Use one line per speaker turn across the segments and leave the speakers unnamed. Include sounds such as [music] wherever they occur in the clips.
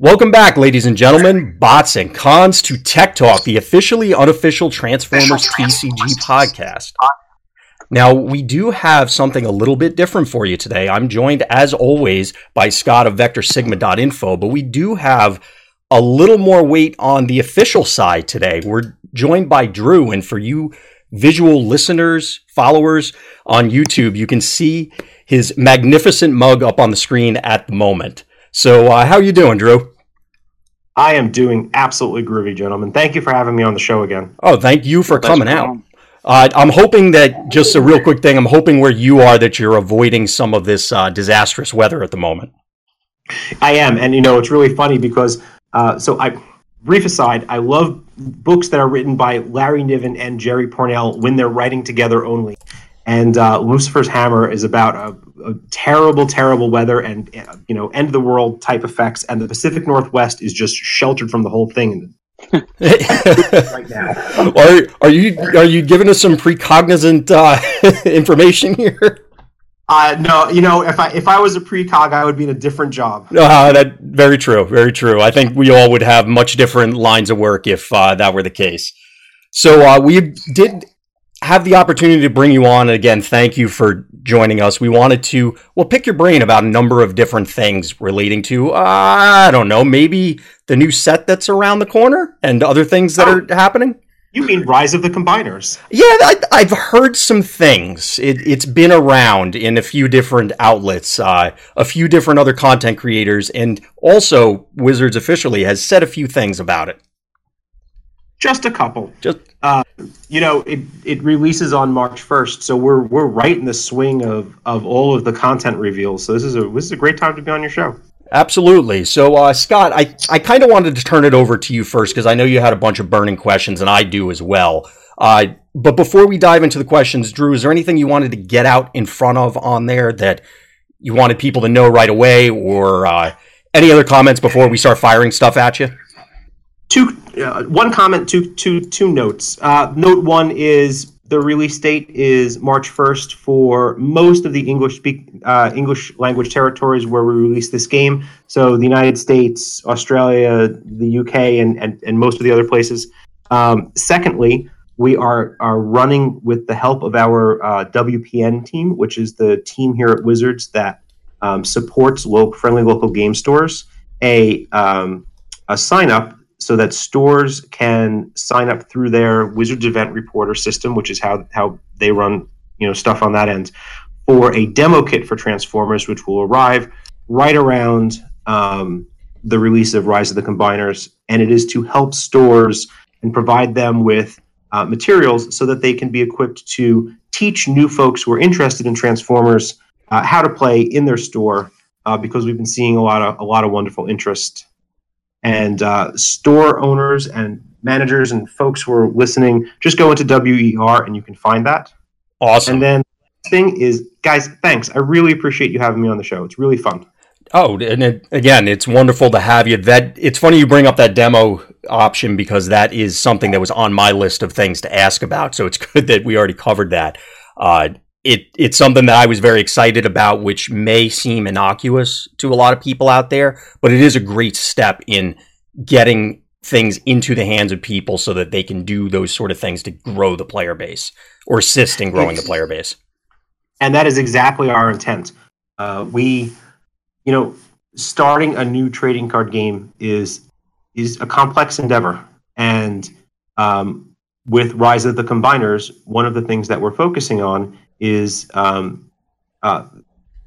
Welcome back, ladies and gentlemen, bots and cons to Tech Talk, the officially unofficial Transformers TCG podcast. Now, we do have something a little bit different for you today. I'm joined, as always, by Scott of VectorSigma.info, but we do have a little more weight on the official side today. We're joined by Drew, and for you visual listeners, followers on YouTube, you can see his magnificent mug up on the screen at the moment. So, uh, how you doing, Drew?
I am doing absolutely groovy, gentlemen. Thank you for having me on the show again.
Oh, thank you for coming out. Uh, I'm hoping that just a real quick thing. I'm hoping where you are that you're avoiding some of this uh, disastrous weather at the moment.
I am, and you know it's really funny because uh, so I brief aside, I love books that are written by Larry Niven and Jerry Pournelle when they're writing together only. And uh, Lucifer's Hammer is about a, a, terrible, terrible weather and you know end of the world type effects, and the Pacific Northwest is just sheltered from the whole thing.
right [laughs] now, are, are you are you giving us some precognizant uh, [laughs] information here?
Uh, no, you know, if I if I was a precog, I would be in a different job.
Uh, that very true, very true. I think we all would have much different lines of work if uh, that were the case. So uh, we did have the opportunity to bring you on. And again, thank you for joining us. We wanted to, well, pick your brain about a number of different things relating to, uh, I don't know, maybe the new set that's around the corner and other things that oh, are happening.
You mean Rise of the Combiners?
Yeah, I, have heard some things. It, has been around in a few different outlets, uh, a few different other content creators, and also Wizards officially has said a few things about it.
Just a couple. Just you know, it, it releases on March first, so we're we're right in the swing of, of all of the content reveals. So this is a this is a great time to be on your show.
Absolutely. So, uh, Scott, I, I kind of wanted to turn it over to you first because I know you had a bunch of burning questions, and I do as well. Uh, but before we dive into the questions, Drew, is there anything you wanted to get out in front of on there that you wanted people to know right away, or uh, any other comments before we start firing stuff at you?
Two uh, one comment two two two notes. Uh, note one is the release date is march 1st for most of the english speak uh, english language territories where we release this game. So the united states australia the uk and and, and most of the other places. Um, secondly we are are running with the help of our uh, wpn team which is the team here at wizards that um, supports local, friendly local game stores a um, a sign up so that stores can sign up through their Wizards Event Reporter system, which is how how they run you know stuff on that end, for a demo kit for Transformers, which will arrive right around um, the release of Rise of the Combiners, and it is to help stores and provide them with uh, materials so that they can be equipped to teach new folks who are interested in Transformers uh, how to play in their store. Uh, because we've been seeing a lot of a lot of wonderful interest and uh, store owners and managers and folks who are listening, just go into WER and you can find that.
Awesome.
And then thing is, guys, thanks. I really appreciate you having me on the show. It's really fun.
Oh, and it, again, it's wonderful to have you. That it's funny you bring up that demo option because that is something that was on my list of things to ask about. So it's [laughs] good that we already covered that. Uh, it it's something that I was very excited about, which may seem innocuous to a lot of people out there, but it is a great step in getting things into the hands of people so that they can do those sort of things to grow the player base or assist in growing it's, the player base.
And that is exactly our intent. Uh, we, you know, starting a new trading card game is is a complex endeavor, and um, with Rise of the Combiners, one of the things that we're focusing on is um, uh,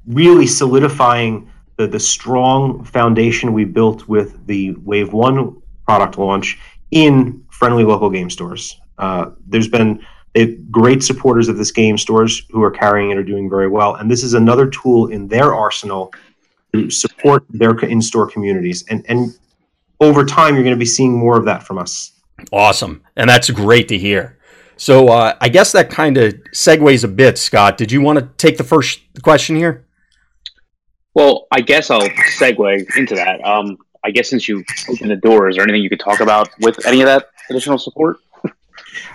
really solidifying the, the strong foundation we built with the Wave 1 product launch in friendly local game stores. Uh, there's been great supporters of this game, stores who are carrying it are doing very well. And this is another tool in their arsenal to support their in store communities. And, and over time, you're going to be seeing more of that from us.
Awesome. And that's great to hear. So uh, I guess that kind of segues a bit, Scott. Did you want to take the first question here?
Well, I guess I'll segue into that. Um, I guess since you opened the door, is there anything you could talk about with any of that additional support?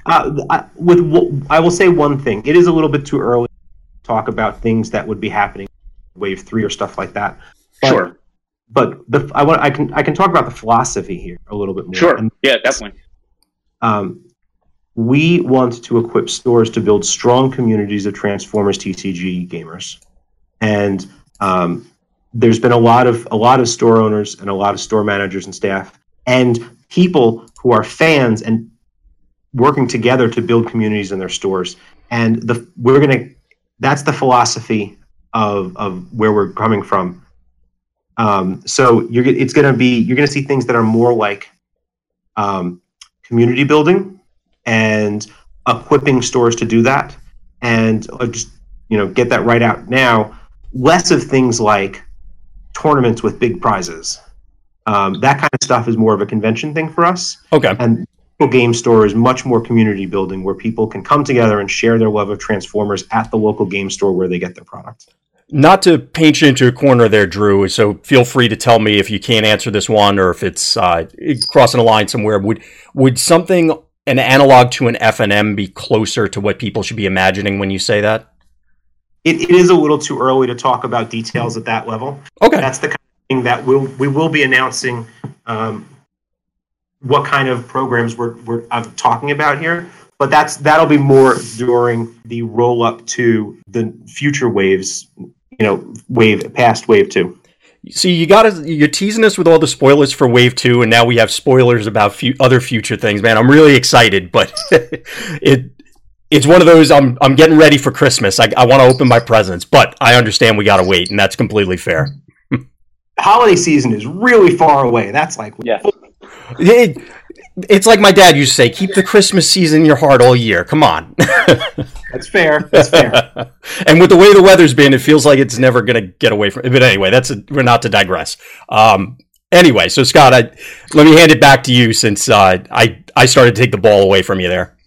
Uh, I, with I will say one thing. It is a little bit too early to talk about things that would be happening, Wave Three or stuff like that.
But sure.
but the I want I can I can talk about the philosophy here a little bit more.
Sure. And, yeah, definitely.
Um, we want to equip stores to build strong communities of Transformers TCG gamers, and um, there's been a lot of a lot of store owners and a lot of store managers and staff and people who are fans and working together to build communities in their stores. And the we're gonna that's the philosophy of of where we're coming from. Um, so you're it's gonna be you're gonna see things that are more like um, community building and equipping stores to do that, and uh, just you know get that right out now. Less of things like tournaments with big prizes. Um, that kind of stuff is more of a convention thing for us.
Okay.
And local game store is much more community building where people can come together and share their love of Transformers at the local game store where they get their product.
Not to paint you into a corner there, Drew. So feel free to tell me if you can't answer this one or if it's uh, crossing a line somewhere. Would would something an analog to an FNM be closer to what people should be imagining when you say that?
It, it is a little too early to talk about details at that level.
Okay,
that's the kind of thing that we'll we will be announcing um, what kind of programs we're, we're I'm talking about here. But that's that'll be more during the roll up to the future waves, you know, wave past wave two.
See, you got to you're teasing us with all the spoilers for Wave Two, and now we have spoilers about few, other future things. Man, I'm really excited, but [laughs] it it's one of those. I'm I'm getting ready for Christmas. I, I want to open my presents, but I understand we got to wait, and that's completely fair.
Holiday season is really far away. That's like
yeah. [laughs]
It, it's like my dad used to say, keep the Christmas season in your heart all year. Come on. [laughs]
that's fair. That's fair. [laughs]
and with the way the weather's been, it feels like it's never going to get away from it. But anyway, that's a, we're not to digress. Um, anyway, so Scott, I, let me hand it back to you since uh, I, I started to take the ball away from you there.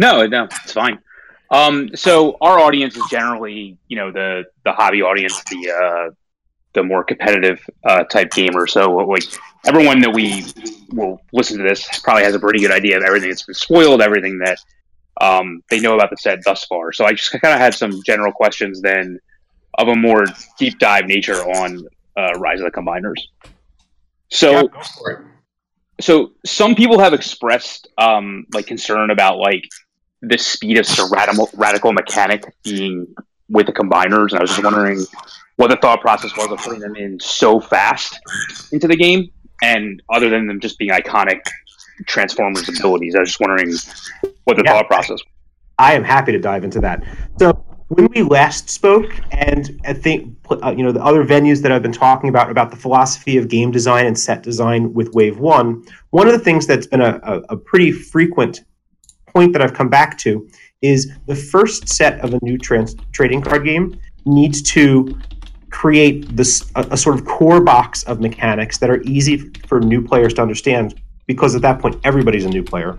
No, no, it's fine. Um, so our audience is generally, you know, the, the hobby audience, the, uh, the more competitive uh, type gamer. So like everyone that we will listen to this probably has a pretty good idea of everything that's been spoiled, everything that um, they know about the set thus far. So I just kind of had some general questions then of a more deep dive nature on uh, Rise of the Combiners. So, yeah, so some people have expressed um, like concern about like the speed of Sir Radical, Radical Mechanic being with the combiners, and I was just wondering what the thought process was of putting them in so fast into the game, and other than them just being iconic Transformers abilities, I was just wondering what the yeah, thought process.
I am happy to dive into that. So when we last spoke, and I think uh, you know the other venues that I've been talking about about the philosophy of game design and set design with Wave One, one of the things that's been a, a, a pretty frequent point that I've come back to is the first set of a new trans- trading card game needs to create this a, a, sort of core box of mechanics that are easy for new players to understand because at that point everybody's a new player.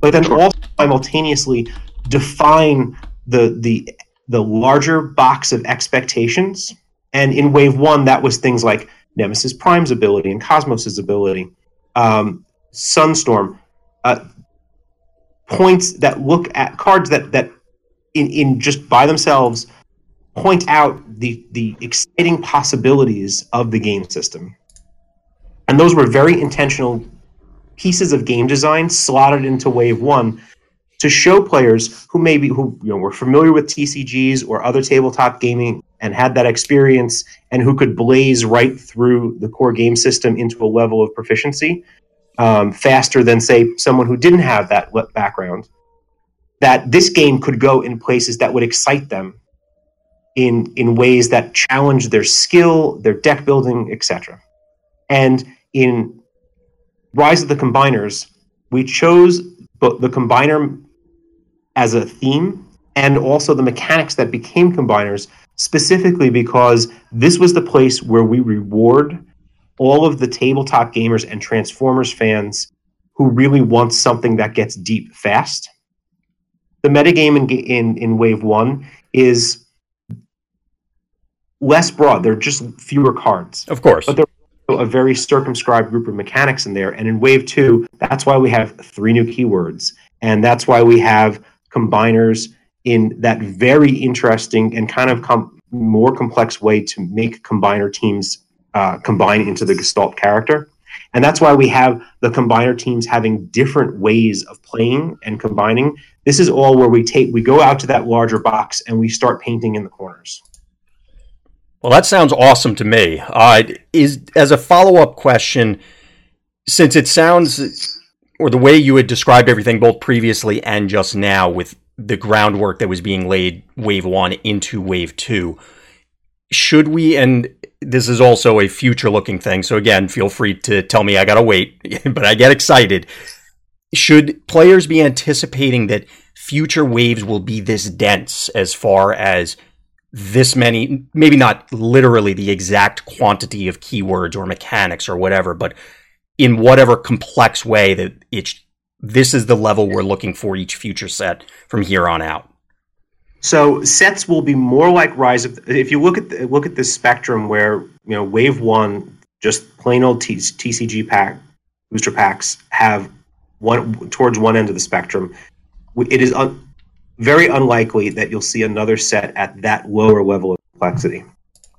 But then also simultaneously define the the the larger box of expectations. And in wave one that was things like nemesis prime's ability and cosmos's ability um, sunstorm uh, points that look at cards that that in, in just by themselves point out the the exciting possibilities of the game system. And those were very intentional pieces of game design slotted into wave 1 to show players who maybe who you know were familiar with TCGs or other tabletop gaming and had that experience and who could blaze right through the core game system into a level of proficiency um, faster than say someone who didn't have that background that this game could go in places that would excite them in in ways that challenge their skill, their deck building, etc. And in Rise of the Combiners, we chose the combiner as a theme and also the mechanics that became combiners specifically because this was the place where we reward all of the tabletop gamers and transformers fans who really want something that gets deep fast the metagame in, in, in wave one is less broad. They're just fewer cards.
Of course.
But there's a very circumscribed group of mechanics in there. And in Wave 2, that's why we have three new keywords. And that's why we have combiners in that very interesting and kind of com- more complex way to make combiner teams uh, combine into the Gestalt character. And that's why we have the combiner teams having different ways of playing and combining. This is all where we take we go out to that larger box and we start painting in the corners.
Well, that sounds awesome to me. Uh, is as a follow up question, since it sounds or the way you had described everything both previously and just now with the groundwork that was being laid wave one into wave two should we and this is also a future looking thing so again feel free to tell me i gotta wait [laughs] but i get excited should players be anticipating that future waves will be this dense as far as this many maybe not literally the exact quantity of keywords or mechanics or whatever but in whatever complex way that it's this is the level we're looking for each future set from here on out
so sets will be more like Rise of. If you look at the, look at this spectrum where you know Wave One, just plain old T- TCG pack booster packs have one towards one end of the spectrum. It is very unlikely that you'll see another set at that lower level of complexity.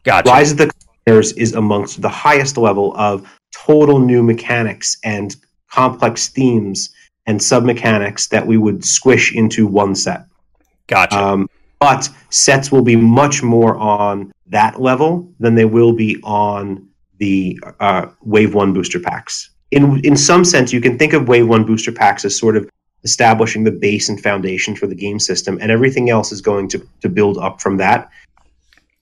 Gotcha.
Rise of the Combiners is amongst the highest level of total new mechanics and complex themes and sub mechanics that we would squish into one set.
Gotcha. Um,
but sets will be much more on that level than they will be on the uh, Wave One booster packs. In in some sense, you can think of Wave One booster packs as sort of establishing the base and foundation for the game system, and everything else is going to to build up from that,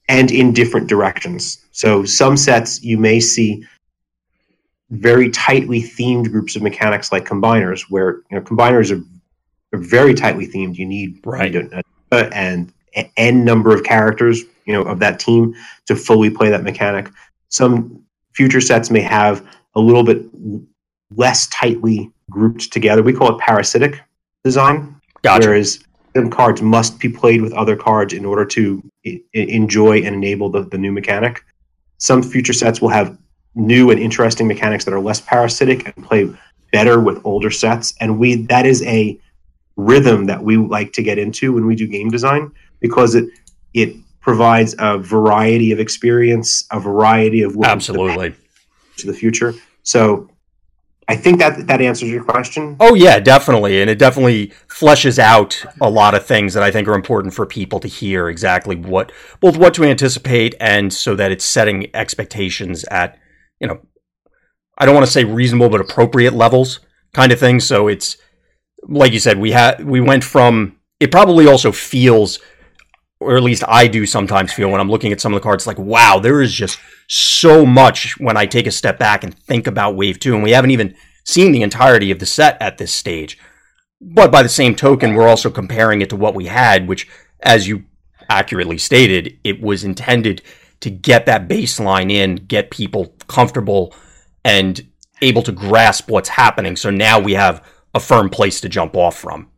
and in different directions. So some sets you may see very tightly themed groups of mechanics like combiners, where you know combiners are are very tightly themed. You need
right
you know, and n number of characters, you know, of that team to fully play that mechanic. Some future sets may have a little bit less tightly grouped together. We call it parasitic design.
Gotcha.
Whereas some cards must be played with other cards in order to I- enjoy and enable the, the new mechanic. Some future sets will have new and interesting mechanics that are less parasitic and play better with older sets. And we that is a rhythm that we like to get into when we do game design because it it provides a variety of experience, a variety of
absolutely
to the future. So I think that that answers your question.
Oh yeah, definitely, and it definitely fleshes out a lot of things that I think are important for people to hear exactly what both what to anticipate and so that it's setting expectations at you know I don't want to say reasonable but appropriate levels kind of thing. So it's like you said, we had we went from it probably also feels or at least I do sometimes feel when I'm looking at some of the cards like wow, there is just so much when I take a step back and think about wave 2 and we haven't even seen the entirety of the set at this stage. But by the same token, we're also comparing it to what we had, which as you accurately stated, it was intended to get that baseline in, get people comfortable and able to grasp what's happening. So now we have a firm place to jump off from.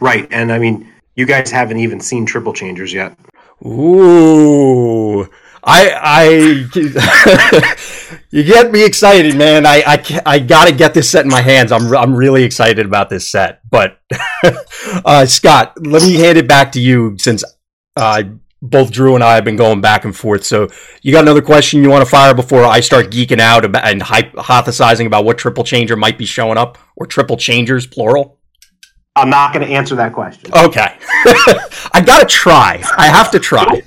Right. And I mean, you guys haven't even seen triple changers yet.
Ooh. I, I, [laughs] you get me excited, man. I, I, I gotta get this set in my hands. I'm, I'm really excited about this set. But, [laughs] uh, Scott, let me hand it back to you since, uh, both Drew and I have been going back and forth. So, you got another question you want to fire before I start geeking out about, and hypothesizing about what triple changer might be showing up or triple changers, plural?
I'm not going to answer that question.
Okay. [laughs] I got to try. I have to try.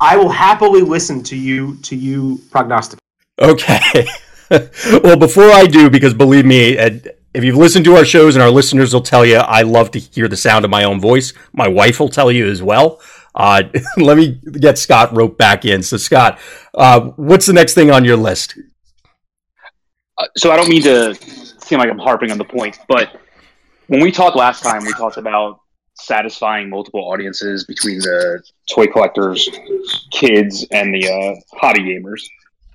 I will happily listen to you to you prognosticate.
Okay. [laughs] well, before I do, because believe me, if you've listened to our shows and our listeners will tell you, I love to hear the sound of my own voice. My wife will tell you as well. Uh, [laughs] let me get Scott roped back in. So, Scott, uh, what's the next thing on your list?
Uh, so, I don't mean to seem like I'm harping on the point, but when we talked last time, we talked about satisfying multiple audiences between the toy collectors, kids, and the uh, hobby gamers.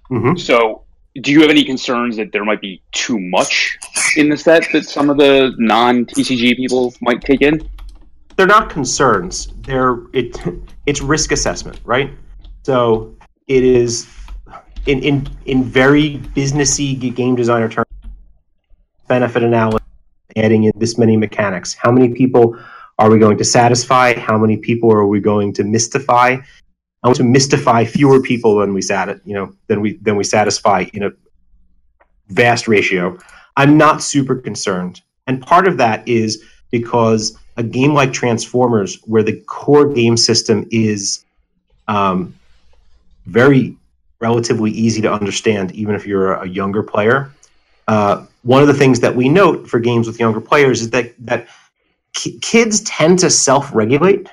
Mm-hmm. So, do you have any concerns that there might be too much in the set that some of the non TCG people might take in?
They're not concerns. They're it. It's risk assessment, right? So it is in in in very businessy game designer terms, benefit analysis adding in this many mechanics? How many people are we going to satisfy? How many people are we going to mystify? I want to mystify fewer people than we sat you know than we than we satisfy in a vast ratio. I'm not super concerned, and part of that is because a game like Transformers, where the core game system is um, very relatively easy to understand, even if you're a, younger player. Uh, one of the things that we note for games with younger players is that that ki- kids tend to self-regulate.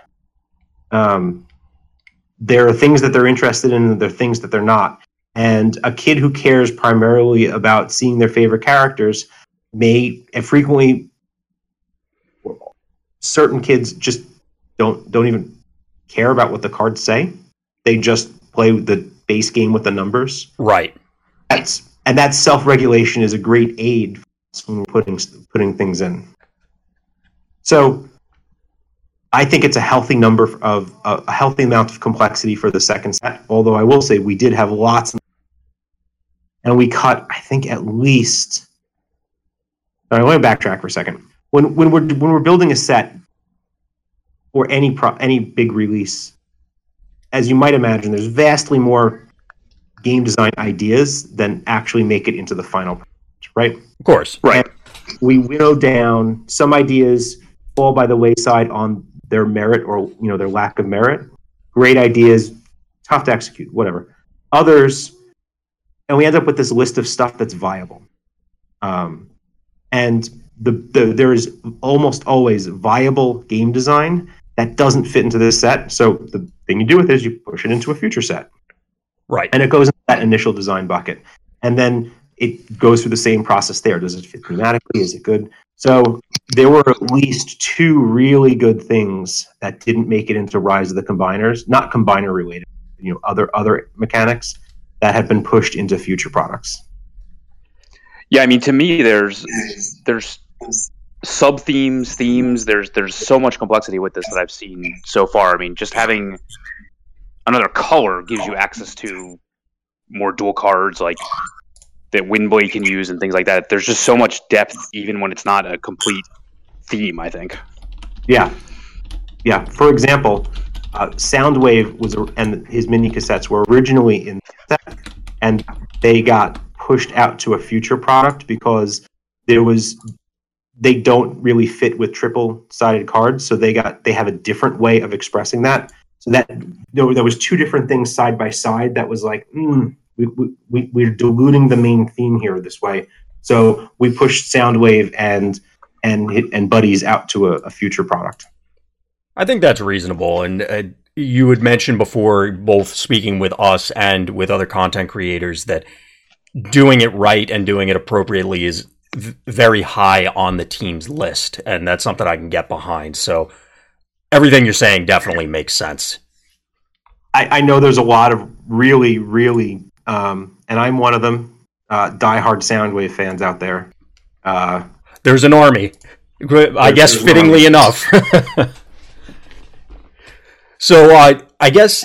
Um, there are things that they're interested in, and there are things that they're not. And a kid who cares primarily about seeing their favorite characters may and frequently certain kids just don't don't even care about what the cards say. They just play the base game with the numbers.
Right.
That's and that self regulation is a great aid when we're putting putting things in. So I think it's a healthy number of a healthy amount of complexity for the second set. Although I will say we did have lots, and we cut I think at least. Right, let me backtrack for a second. When when we're when we're building a set or any pro, any big release, as you might imagine, there's vastly more game design ideas than actually make it into the final product, right?
Of course.
Right. And we winnow down some ideas fall by the wayside on their merit or you know their lack of merit. Great ideas, tough to execute, whatever. Others, and we end up with this list of stuff that's viable. Um, and the, the there is almost always viable game design that doesn't fit into this set. So the thing you do with it is you push it into a future set.
Right.
And it goes into that initial design bucket. And then it goes through the same process there. Does it fit thematically? Is it good? So there were at least two really good things that didn't make it into Rise of the Combiners, not combiner related, you know, other other mechanics that have been pushed into future products.
Yeah, I mean to me there's there's sub themes, themes. There's there's so much complexity with this that I've seen so far. I mean, just having another color gives you access to more dual cards like that Windblade can use and things like that. There's just so much depth, even when it's not a complete theme. I think.
Yeah, yeah. For example, uh, Soundwave was and his mini cassettes were originally in set, and they got pushed out to a future product because there was they don't really fit with triple sided cards so they got they have a different way of expressing that so that there, there was two different things side by side that was like mm, we, we, we're diluting the main theme here this way. So we pushed soundwave and and and buddies out to a, a future product.
I think that's reasonable. And uh, you had mentioned before both speaking with us and with other content creators that doing it right and doing it appropriately is very high on the team's list, and that's something I can get behind. So everything you're saying definitely makes sense.
I, I know there's a lot of really, really, um, and I'm one of them, uh, diehard Soundwave fans out there. Uh,
there's an army, I guess, fittingly enough. [laughs] so uh, I guess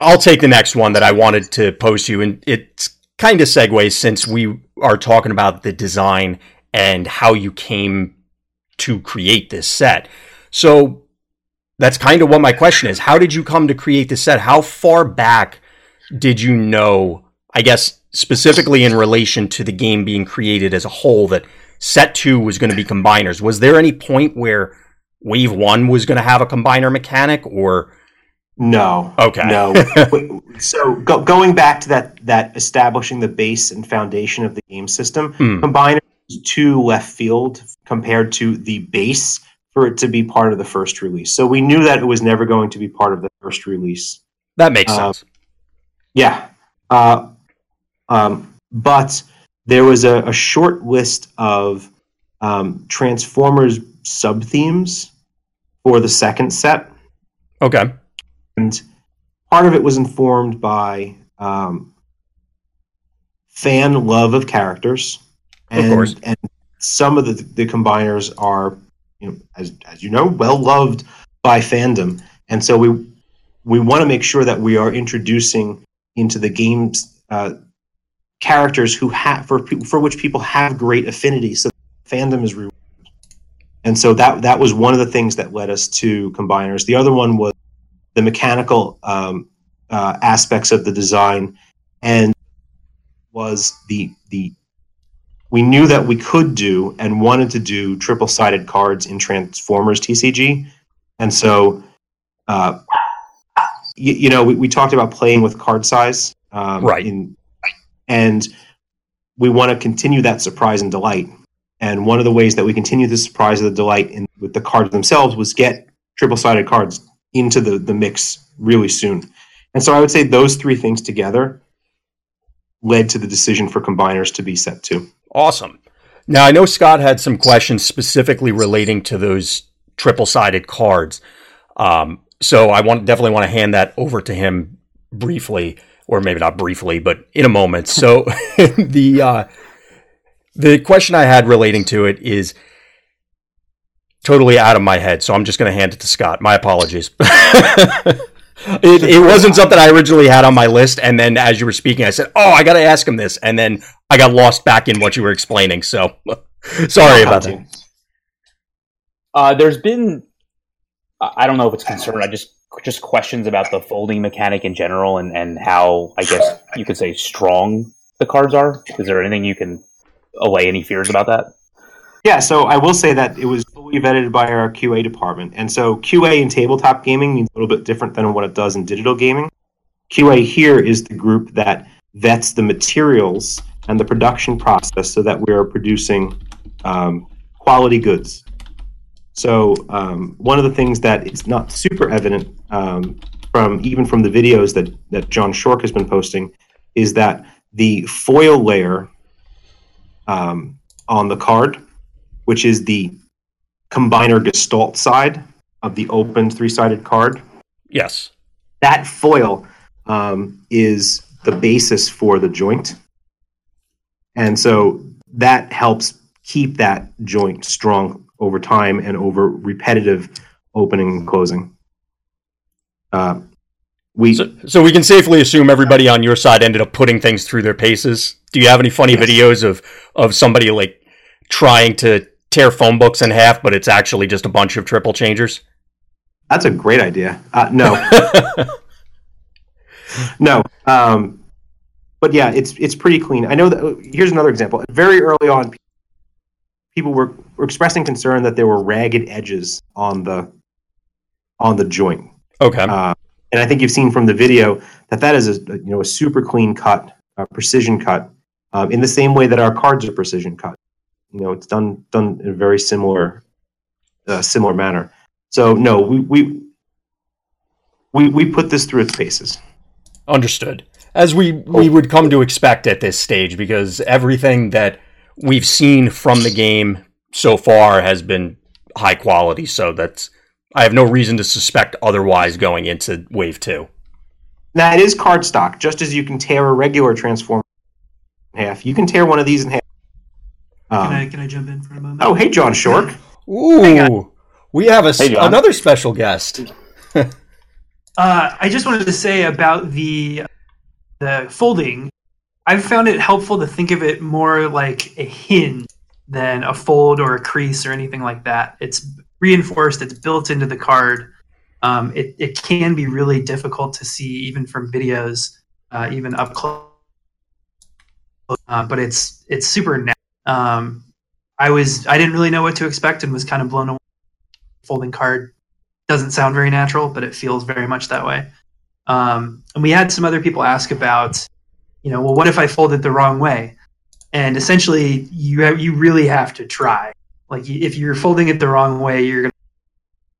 I'll take the next one that I wanted to post you, and it's kind of segues since we are talking about the design and how you came to create this set. So that's kind of what my question is. How did you come to create this set? How far back did you know, I guess specifically in relation to the game being created as a whole, that set two was going to be combiners? Was there any point where wave one was going to have a combiner mechanic or
no.
Okay.
No. [laughs] so go, going back to that that establishing the base and foundation of the game system, mm. combiner too left field compared to the base for it to be part of the first release. So we knew that it was never going to be part of the first release.
That makes uh, sense.
Yeah. Uh, um, but there was a, a short list of um, Transformers sub themes for the second set.
Okay
and part of it was informed by um, fan love of characters, and,
of course.
and some of the the combiners are, you know, as as you know, well loved by fandom, and so we we want to make sure that we are introducing into the games uh, characters who have for for which people have great affinity, so fandom is rewarded. And so that that was one of the things that led us to combiners. The other one was the mechanical um, uh, aspects of the design, and was the the we knew that we could do and wanted to do triple sided cards in Transformers TCG, and so uh, you, you know we, we talked about playing with card size, um,
Right.
In, and we want to continue that surprise and delight. And one of the ways that we continue the surprise and the delight in, with the cards themselves was get triple sided cards into the, the mix really soon. And so I would say those three things together led to the decision for combiners to be set two.
Awesome. Now I know Scott had some questions specifically relating to those triple sided cards. Um, so I want definitely want to hand that over to him briefly, or maybe not briefly, but in a moment. So [laughs] the uh, the question I had relating to it is totally out of my head. So I'm just going to hand it to Scott. My apologies. [laughs] it, it wasn't something I originally had on my list, and then as you were speaking, I said, "Oh, I got to ask him this," and then I got lost back in what you were explaining. So [laughs] sorry about that.
Uh, there's been, I don't know if it's concern. I just just questions about the folding mechanic in general and and how I guess you could say strong the cards are. Is there anything you can allay any fears about that?
Yeah, so I will say that it was fully vetted by our QA department. And so QA in tabletop gaming means a little bit different than what it does in digital gaming. QA here is the group that vets the materials and the production process so that we are producing um, quality goods. So um, one of the things that is not super evident um, from even from the videos that that John Shork has been posting is that the foil layer um, on the card, which is the combiner gestalt side of the open three-sided card,
Yes.
that foil um, is the basis for the joint, and so that helps keep that joint strong over time and over repetitive opening and closing. Uh, we
So, so we can safely assume everybody on your side ended up putting things through their paces. Do you have any funny
Yes.
videos of of somebody like trying to tear phone books in half, but it's actually just a bunch of triple changers?
that's a great idea. Uh, no, [laughs] no. Um, but yeah, it's it's pretty clean. I know that. Here's another example. Very early on, people were, were expressing concern that there were ragged edges on the on the joint,
okay.
uh, and I think you've seen from the video that that is a you know a super clean cut, a precision cut, um, in the same way that our cards are precision cut. You know, it's done done in a very similar uh, similar manner. So no, we we we, we put this through its paces.
Understood. As we we would come to expect at this stage, because everything that we've seen from the game so far has been high quality. So that's I have no reason to suspect otherwise going into wave two.
Now it is cardstock, just as you can tear a regular transformer in half. You can tear one of these in half. Um,
Can I can I jump in for a moment?
oh, hey, John Shork.
Ooh, we have a s
Hey,
another special guest. [laughs]
Uh, I just wanted to say about the the folding. I've found it helpful to think of it more like a hinge than a fold or a crease or anything like that. It's reinforced. It's built into the card. Um, it it can be really difficult to see even from videos, uh, even up close. Uh, but it's it's super natural. Um, I was I didn't really know what to expect and was kind of blown away. Folding card doesn't sound very natural, but it feels very much that way. Um, and we had some other people ask about, you know, well, what if I fold it the wrong way? And essentially, you have, you really have to try. Like, if you're folding it the wrong way, you're going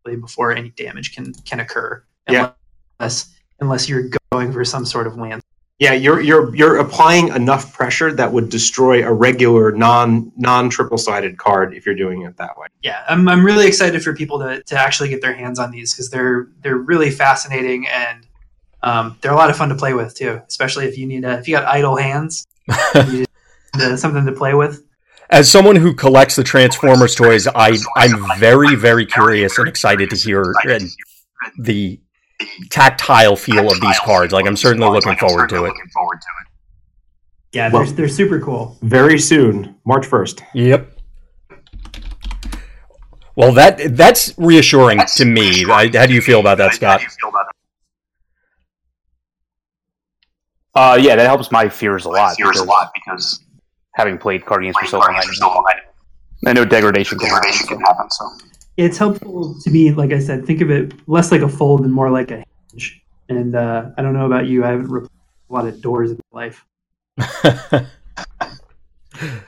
to before any damage can can occur.
Yeah.
Unless unless you're going for some sort of land.
Yeah, you're you're you're applying enough pressure that would destroy a regular non non triple sided card if you're doing it that way.
yeah, I'm, I'm really excited for people to, to actually get their hands on these because they're they're really fascinating and um, they're a lot of fun to play with too. Especially if you need a, if you got idle hands, [laughs] you need something to play with.
As someone who collects the Transformers toys, I I'm very very curious and excited to hear the tactile feel of these cards. Like I'm certainly looking forward to it.
Yeah,
Well-
they're, they're super cool.
Very soon, March first.
Yep. Well, that that's reassuring to me. I, how do you feel about that, Scott?
Uh, yeah, that helps my fears a lot.
Fears a
because
lot because
Having played card games for so long, I
for so long, I
I know degradation
know
can happen.
degradation can happen. So
It's helpful to me, like I said, think of it less like a fold and more like a hinge. And uh, I don't know about you, I haven't replaced a lot of doors in my life. [laughs]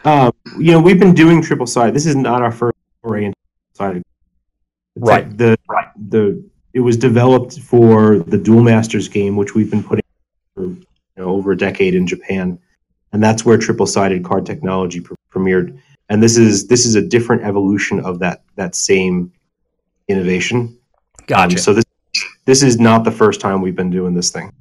Um, you know, we've been doing triple sided. This is not our first foray into sided.
Right.
The the it was developed for the Duel Masters game, which we've been putting for you know, over a decade in Japan, and that's where triple sided card technology pre- premiered. And this is this is a different evolution of that that same innovation. Um,
gotcha.
so this this is not the first time we've been doing this thing.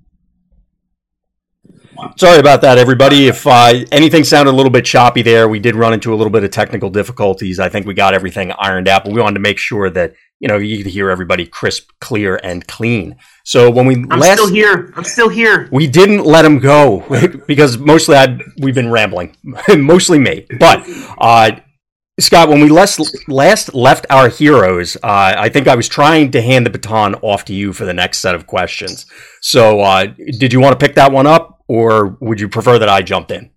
Sorry about that, everybody. If uh, anything sounded a little bit choppy there, we did run into a little bit of technical difficulties. I think we got everything ironed out, but we wanted to make sure that you know you could hear everybody crisp, clear, and clean. So when we
I'm
last
still here. I'm still here.
we didn't let him go [laughs] because mostly I we've been rambling, [laughs] mostly me. But uh, Scott, when we last last left our heroes, uh, I think I was trying to hand the baton off to you for the next set of questions. So uh, did you want to pick that one up, or would you prefer that I jumped in?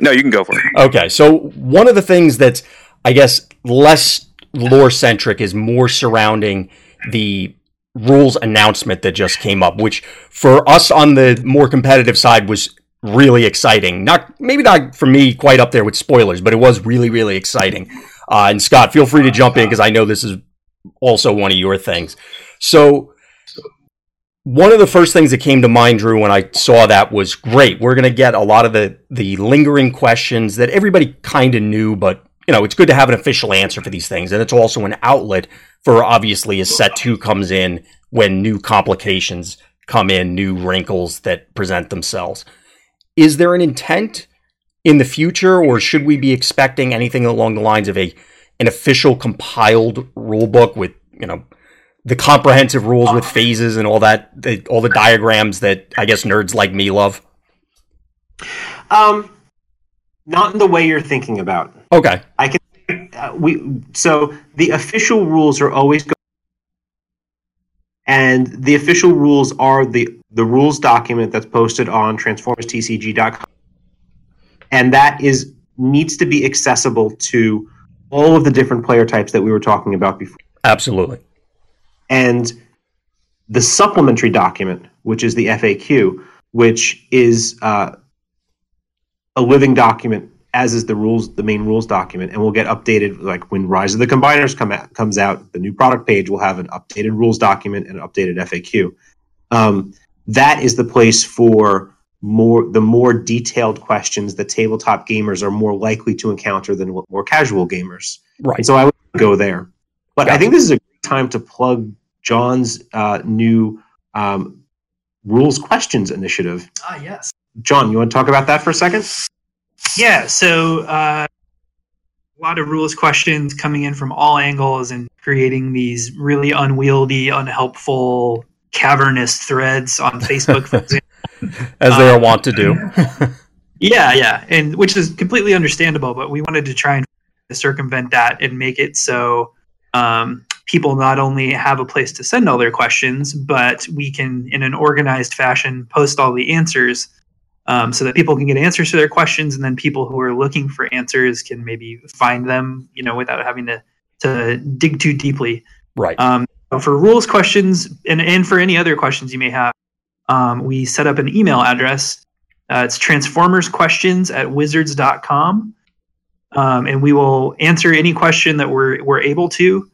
No, you can go for it.
Okay, so one of the things that's, I guess, less lore centric is more surrounding the rules announcement that just came up, which for us on the more competitive side was really exciting. Not maybe not for me quite up there with spoilers, but it was really really exciting. Uh, and Scott, feel free to jump in because I know this is also one of your things. So one of the first things that came to mind, Drew, when I saw that was great. We're going to get a lot of the the lingering questions that everybody kind of knew, but you know, it's good to have an official answer for these things, and it's also an outlet for obviously as set two comes in when new complications come in, new wrinkles that present themselves. Is there an intent in the future, or should we be expecting anything along the lines of a an official compiled rule book with you know the comprehensive rules with phases and all that, the, all the diagrams that I guess nerds like me love.
Um, not in the way you're thinking about.
Okay, I
uh, we so the official rules are always go- and the official rules are the the rules document that's posted on transformerstcg.com and that is needs to be accessible to all of the different player types that we were talking about before.
Absolutely.
and the supplementary document, which is the FAQ, which is uh, a living document, as is the rules, the main rules document, and we'll get updated. Like when Rise of the Combiners come out, comes out, the new product page will have an updated rules document and an updated FAQ. Um, that is the place for more the more detailed questions that tabletop gamers are more likely to encounter than more casual gamers.
Right.
And so I would go there. But I think this is a great time to plug John's uh, new um, rules questions initiative.
Ah, yes.
John, you want to talk about that for a second?
Yeah, so uh, a lot of rules questions coming in from all angles and creating these really unwieldy, unhelpful, cavernous threads on Facebook, for [laughs] example.
As they are wont to do.
Yeah, yeah, and which is completely understandable. But we wanted to try and circumvent that and make it so um, people not only have a place to send all their questions, but we can, in an organized fashion, post all the answers. Um, so that people can get answers to their questions, and then people who are looking for answers can maybe find them, you know, without having to to dig too deeply.
right.
Um, for rules questions and, and for any other questions you may have, um, we set up an email address. Uh, it's transformersquestions at wizards.com. Um, and we will answer any question that we're, we're able to.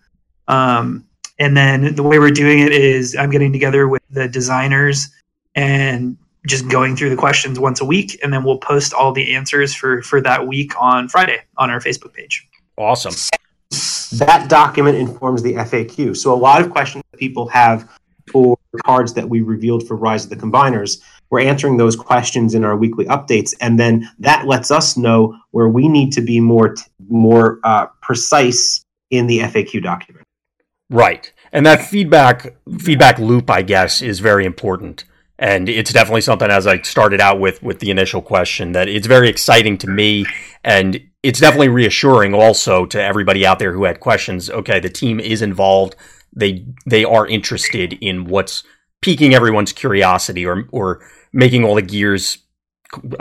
Um, and then the way we're doing it is I'm getting together with the designers and just going through the questions once a week. And then we'll post all the answers for, for that week on Friday on our Facebook page.
awesome.
That document informs the FAQ. So a lot of questions that people have for cards that we revealed for Rise of the Combiners, we're answering those questions in our weekly updates, and then that lets us know where we need to be more t- more uh, precise in the FAQ document.
Right. And that feedback feedback loop, I guess, is very important. And it's definitely something as I started out with with the initial question that it's very exciting to me and it's definitely reassuring also to everybody out there who had questions. Okay, the team is involved. They they are interested in what's piquing everyone's curiosity or or making all the gears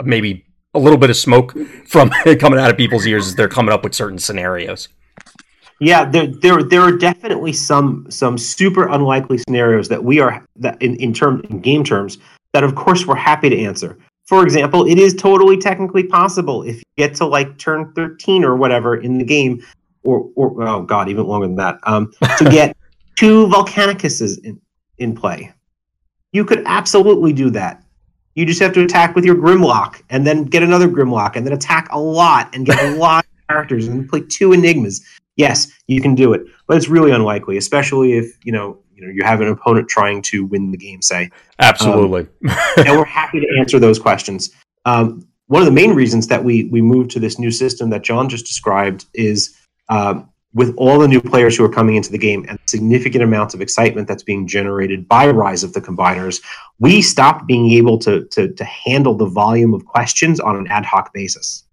maybe a little bit of smoke from [laughs] coming out of people's ears as they're coming up with certain scenarios.
Yeah, there, there, there are definitely some some super unlikely scenarios that we are that in in term in game terms that of course we're happy to answer. For example, it is totally technically possible if you get to like turn thirteen or whatever in the game, or or oh god, even longer than that, um, to [laughs] get two Volcanicuses in in play. You could absolutely do that. You just have to attack with your Grimlock and then get another Grimlock and then attack a lot and get a lot of characters and play two Enigmas. Yes, you can do it, but it's really unlikely, especially if you know you know you have an opponent trying to win the game. Say
absolutely,
um, and we're happy to answer those questions. Um, one of the main reasons that we we moved to this new system that John just described is um, with all the new players who are coming into the game and significant amounts of excitement that's being generated by Rise of the Combiners, we stopped being able to, to, to handle the volume of questions on an ad hoc basis.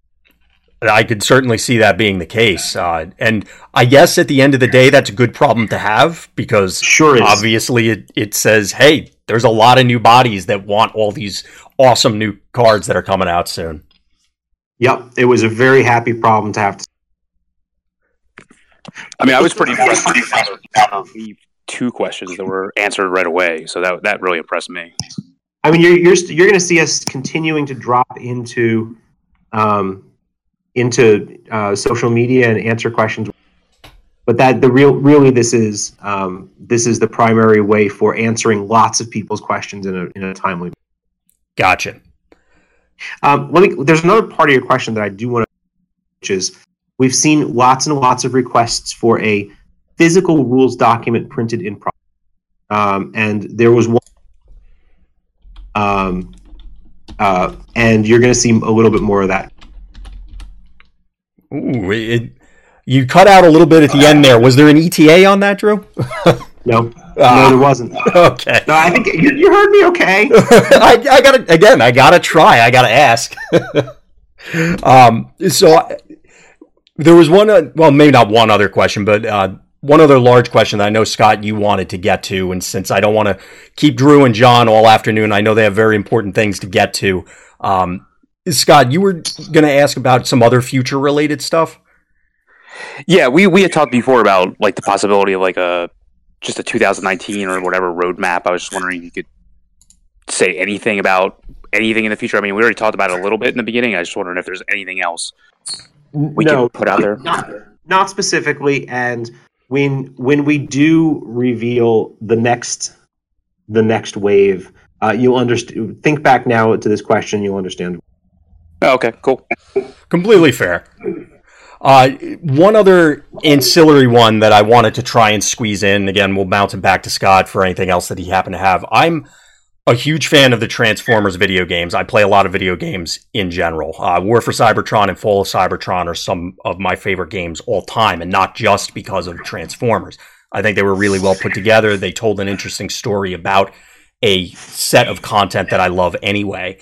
I could certainly see that being the case. Uh, and I guess at the end of the day, that's a good problem to have because
sure
obviously it, it says, hey, there's a lot of new bodies that want all these awesome new cards that are coming out soon.
Yep. It was a very happy problem to have to
I mean, I was pretty impressed [laughs] with two questions that were answered right away. So that that really impressed me.
I mean, you're you're you're going to see us continuing to drop into um, into uh, social media and answer questions. But that the real really this is um, this is the primary way for answering lots of people's questions in a in a timely. Manner.
Gotcha.
Um, let me. There's another part of your question that I do want to, which is We've seen lots and lots of requests for a physical rules document printed in. Um, and there was one, um, uh, and you're going to see a little bit more of that.
Ooh, it, you cut out a little bit at the end there. Was there an ETA on that, Drew?
no. Ah, no, there wasn't.
Okay.
No, I think you, you heard me okay. [laughs]
I, I got to, again, I got to try. I got to ask. [laughs] um, so there was one, uh, well, maybe not one other question, but uh, one other large question that I know, Scott, you wanted to get to. And since I don't want to keep Drew and John all afternoon, I know they have very important things to get to. Um, Scott, you were going to ask about some other future related stuff.
Yeah, we, we had talked before about like the possibility of like a just a 2019 or whatever roadmap. I was just wondering if you could say anything about anything in the future. I mean, we already talked about it a little bit in the beginning. I was just wondering if there's anything else we no, can put out there?
Not, not specifically. And when when we do reveal the next the next wave, uh, you'll understand. Think back now to this question, you'll understand.
Oh, okay, cool.
Completely fair. Uh, one other ancillary one that I wanted to try and squeeze in. Again, we'll bounce it back to Scott for anything else that he happened to have. I'm a huge fan of the Transformers video games. I play a lot of video games in general. Uh, War for Cybertron and Fall of Cybertron are some of my favorite games all time, and not just because of Transformers. I think they were really well put together. They told an interesting story about a set of content that I love anyway.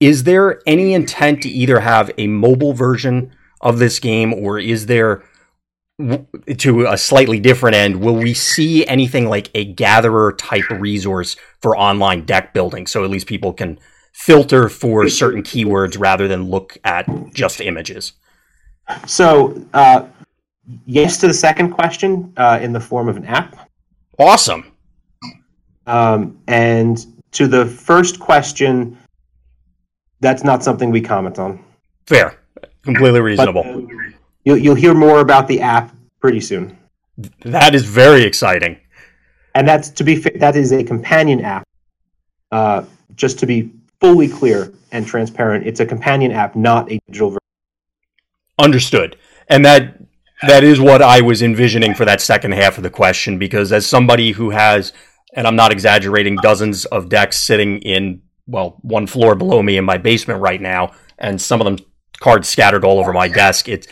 Is there any intent to either have a mobile version of this game, or is there to a slightly different end, will we see anything like a gatherer type resource for online deck building? So at least people can filter for certain keywords rather than look at just images.
So, uh, yes to the second question uh, in the form of an app.
Awesome.
Um, and to the first question, that's not something we comment on.
Fair. Completely reasonable. But, uh,
You'll, you'll hear more about the app pretty soon.
That is very exciting.
And that's to be that is a companion app. Uh, just to be fully clear and transparent, it's a companion app, not a digital version.
Understood. And that that is what I was envisioning for that second half of the question because as somebody who has and I'm not exaggerating dozens of decks sitting in well one floor below me in my basement right now and some of them cards scattered all over my desk it's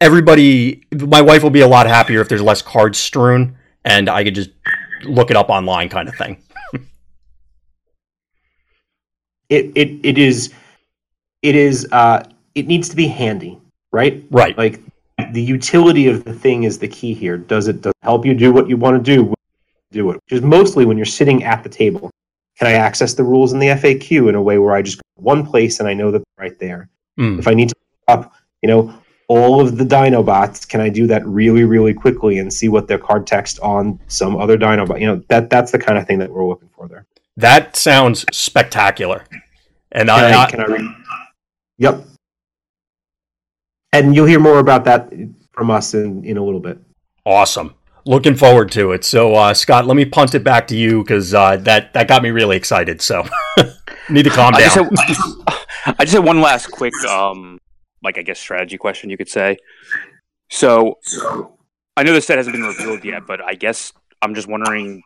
everybody, my wife will be a lot happier if there's less cards strewn and I could just look it up online kind of thing. [laughs]
it, it, it is, it is, uh, it needs to be handy, right?
Right.
Like the utility of the thing is the key here. Does it, does it help you do what you want to do? Do it, which is mostly when you're sitting at the table Can I access the rules in the FAQ in a way where I just go one place and I know that they're right there?
Mm.
If I need to look up, you know, all of the Dinobots, can I do that really, really quickly and see what their card text on some other Dinobot? You know, that that's the kind of thing that we're looking for there.
That sounds spectacular. And
Can
I,
I, can I read? Yep. And you'll hear more about that from us in, in a little bit.
awesome. Looking forward to it. So, uh, Scott, let me punt it back to you because uh, that that got me really excited. So, [laughs] need to calm
I just,
down.
had, I just had one last quick, um, like I guess strategy question you could say. So, I know the set hasn't been revealed yet, but I guess I'm just wondering,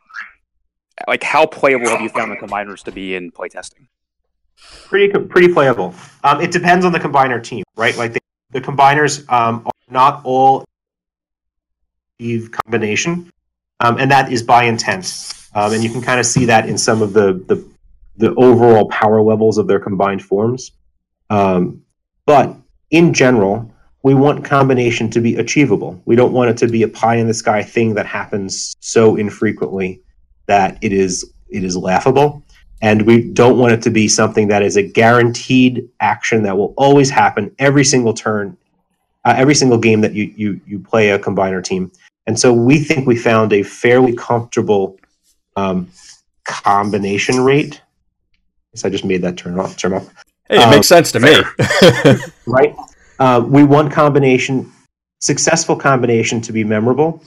like, how playable have you found the combiners to be in playtesting?
Pretty pretty playable. Um, it depends on the combiner team, right? Like the, the combiners um, are not all Eve combination, um, and that is by intent. Um, and you can kind of see that in some of the, the the overall power levels of their combined forms. Um, but in general, we want combination to be achievable. We don't want it to be a pie in the sky thing that happens so infrequently that it is it is laughable. And we don't want it to be something that is a guaranteed action that will always happen every single turn, uh, every single game that you, you you play a combiner team. And so we think we found a fairly comfortable um, combination rate. I guess I just made that turn off. Turn off
hey, it
um,
makes sense to me. [laughs]
right? Uh, we want combination, successful combination to be memorable,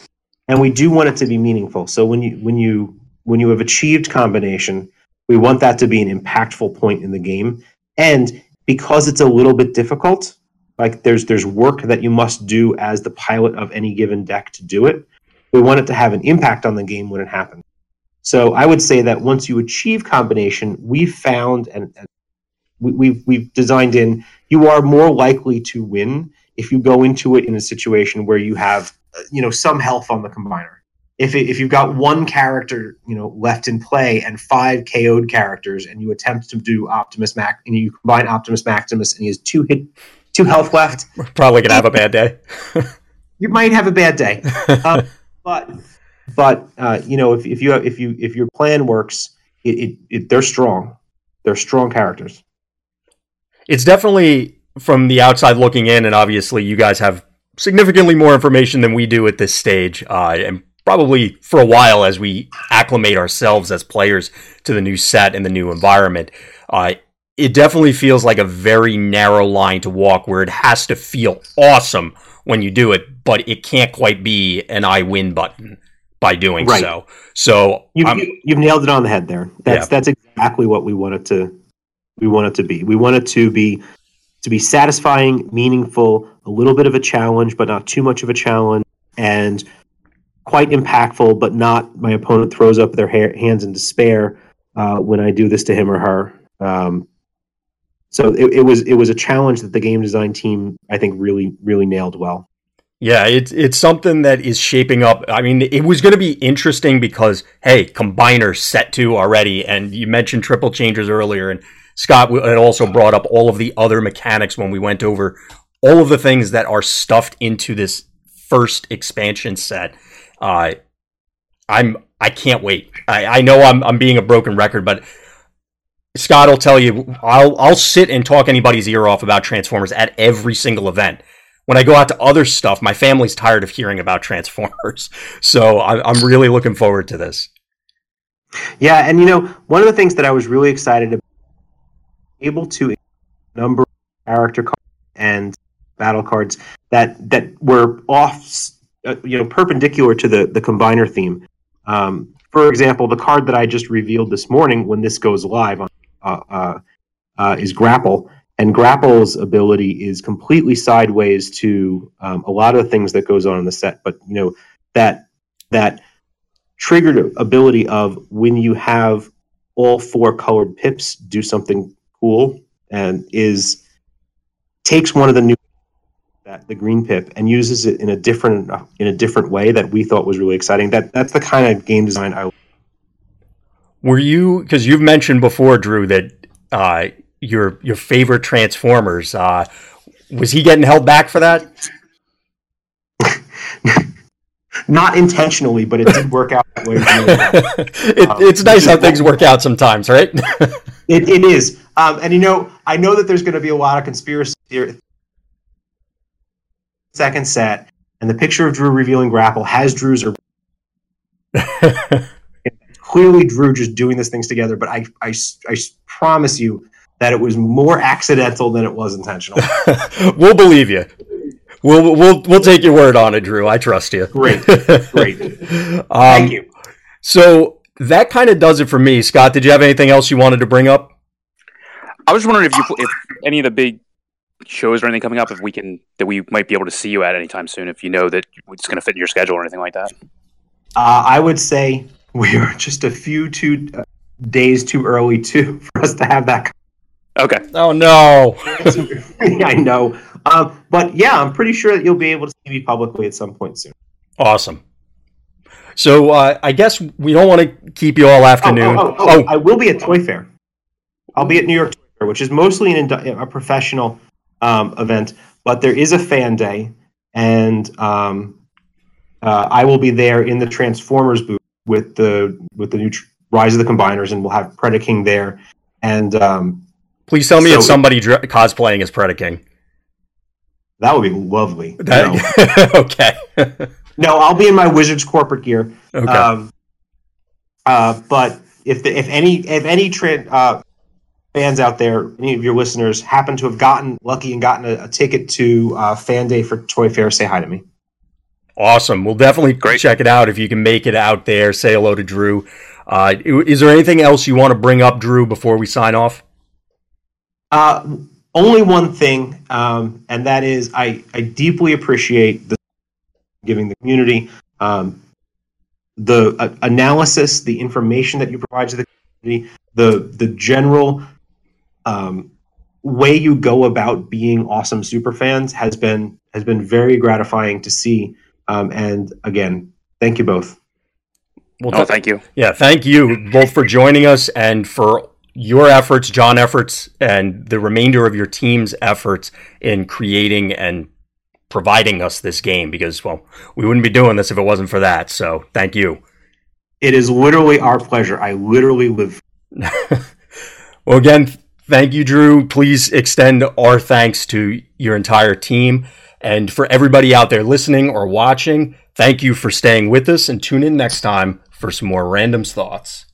and we do want it to be meaningful. So when you when you when you have achieved combination, we want that to be an impactful point in the game. And because it's a little bit difficult, like there's there's work that you must do as the pilot of any given deck to do it. We want it to have an impact on the game when it happens. So I would say that once you achieve combination, we've found and, and we, we've we've designed in you are more likely to win if you go into it in a situation where you have you know some health on the combiner. If it, if you've got one character you know left in play and five KO'd characters, and you attempt to do Optimus Max, and you combine Optimus Maximus, and he has two hit two health left, We're
Probably gonna have a bad day. [laughs]
you might have a bad day. [laughs] Uh, but but uh, you know if, if you if you if your plan works, it, it, it they're strong. They're strong characters.
it's definitely from the outside looking in, and obviously you guys have significantly more information than we do at this stage, uh, and probably for a while as we acclimate ourselves as players to the new set and the new environment. Uh, it definitely feels like a very narrow line to walk where it has to feel awesome when you do it, but it can't quite be an I win button by doing
Right.
so. So
You've,
I'm-
you've nailed it on the head there. That's
Yeah.
that's exactly what we want it to we want it to be. We want it to be to be satisfying, meaningful, a little bit of a challenge, but not too much of a challenge, and quite impactful, but not my opponent throws up their ha- hands in despair uh, when I do this to him or her. Um, so it, it was it was a challenge that the game design team I think really really nailed well.
Yeah, it's it's something that is shaping up. I mean, it was going two be interesting because hey, combiner set to already, and you mentioned triple changers earlier, and Scott had also brought up all of the other mechanics when we went over all of the things that are stuffed into this first expansion set. Uh, I'm I can't wait. I, I know I'm I'm being a broken record, but Scott will tell you I'll I'll sit and talk anybody's ear off about Transformers at every single event when I go out to other stuff, my family's tired of hearing about Transformers. [laughs] So I, I'm really looking forward to this.
Yeah, and you know, one of the things that I was really excited about able to number character cards and battle cards that that were off uh, you know perpendicular to the the combiner theme. Um, for example, the card that I just revealed this morning when this goes live on uh, uh, uh, is Grapple, and Grapple's ability is completely sideways to um, a lot of the things that goes on in the set. But you know that that triggered ability of when you have all four colored pips do something cool and is takes one of the new that the green pip and uses it in a different in a different way that we thought was really exciting. That that's the kind of game design I
Were you because you've mentioned before, Drew, that uh, your your favorite Transformers uh, was he getting held back for that? [laughs]
not intentionally, but it did work out that way. [laughs]
It, it's nice how things work out sometimes, right? [laughs]
It, it is, um, and you know, I know that there's going to be a lot of conspiracy here. Second set, and the picture of Drew revealing grapple has Drew's. Or- Clearly, Drew just doing these things together, but I, I, I promise you that it was more accidental than it was intentional. [laughs]
we'll believe you. We'll we'll we'll take your word on it, Drew. I trust you.
Great, great. [laughs]
Um,
Thank you.
So that kind of does it for me. Scott, did you have anything else you wanted to bring up?
I was wondering if you if any of the big shows or anything coming up, if we can that we might be able to see you at anytime soon, if you know that it's going to fit in your schedule or anything like that.
Uh, I would say we are just a few too uh, days too early to [laughs] for us to have that.
Okay.
Oh no. [laughs]
I know, um, but yeah, I'm pretty sure that you'll be able to see me publicly at some point soon.
Awesome. So uh, I guess we don't want to keep you all
Oh,
afternoon.
oh, oh, oh, I will be at Toy Fair. I'll be at New York Toy Fair, which is mostly an indu- a professional um, event, but there is a fan day, and um, uh, I will be there in the Transformers booth with the with the new tr- Rise of the Combiners, and we'll have Predaking there, and um,
Please tell me
So-
it's somebody dr- cosplaying as Predaking.
that would be lovely.
That-
No. [laughs]
okay. [laughs]
no, I'll be in my Wizards corporate gear.
okay.
Um, uh, but if the, if any if any tra- uh, fans out there, any of your listeners happen to have gotten lucky and gotten a, a ticket to uh, Fan Day for Toy Fair, say hi to me.
Awesome. We'll definitely
Great.
check it out if you can make it out there. Say hello to Drew. Uh, is there anything else you want to bring up, Drew, before we sign off?
Uh, only one thing, um, and that is I, I deeply appreciate the giving the community um, the uh, analysis, the information that you provide to the community, the the general um, way you go about being awesome super fans has been has been very gratifying to see. Um, and again, thank you both.
Well,
Oh, thank you.
Yeah, thank you both for joining us and for your efforts, John efforts, and the remainder of your team's efforts in creating and providing us this game because, well, we wouldn't be doing this if it wasn't for that. So thank you.
It is literally our pleasure. I literally live. [laughs]
Well, again, thank you, Drew. Please extend our thanks to your entire team. And for everybody out there listening or watching, thank you for staying with us and tune in next time for some more randoms thoughts.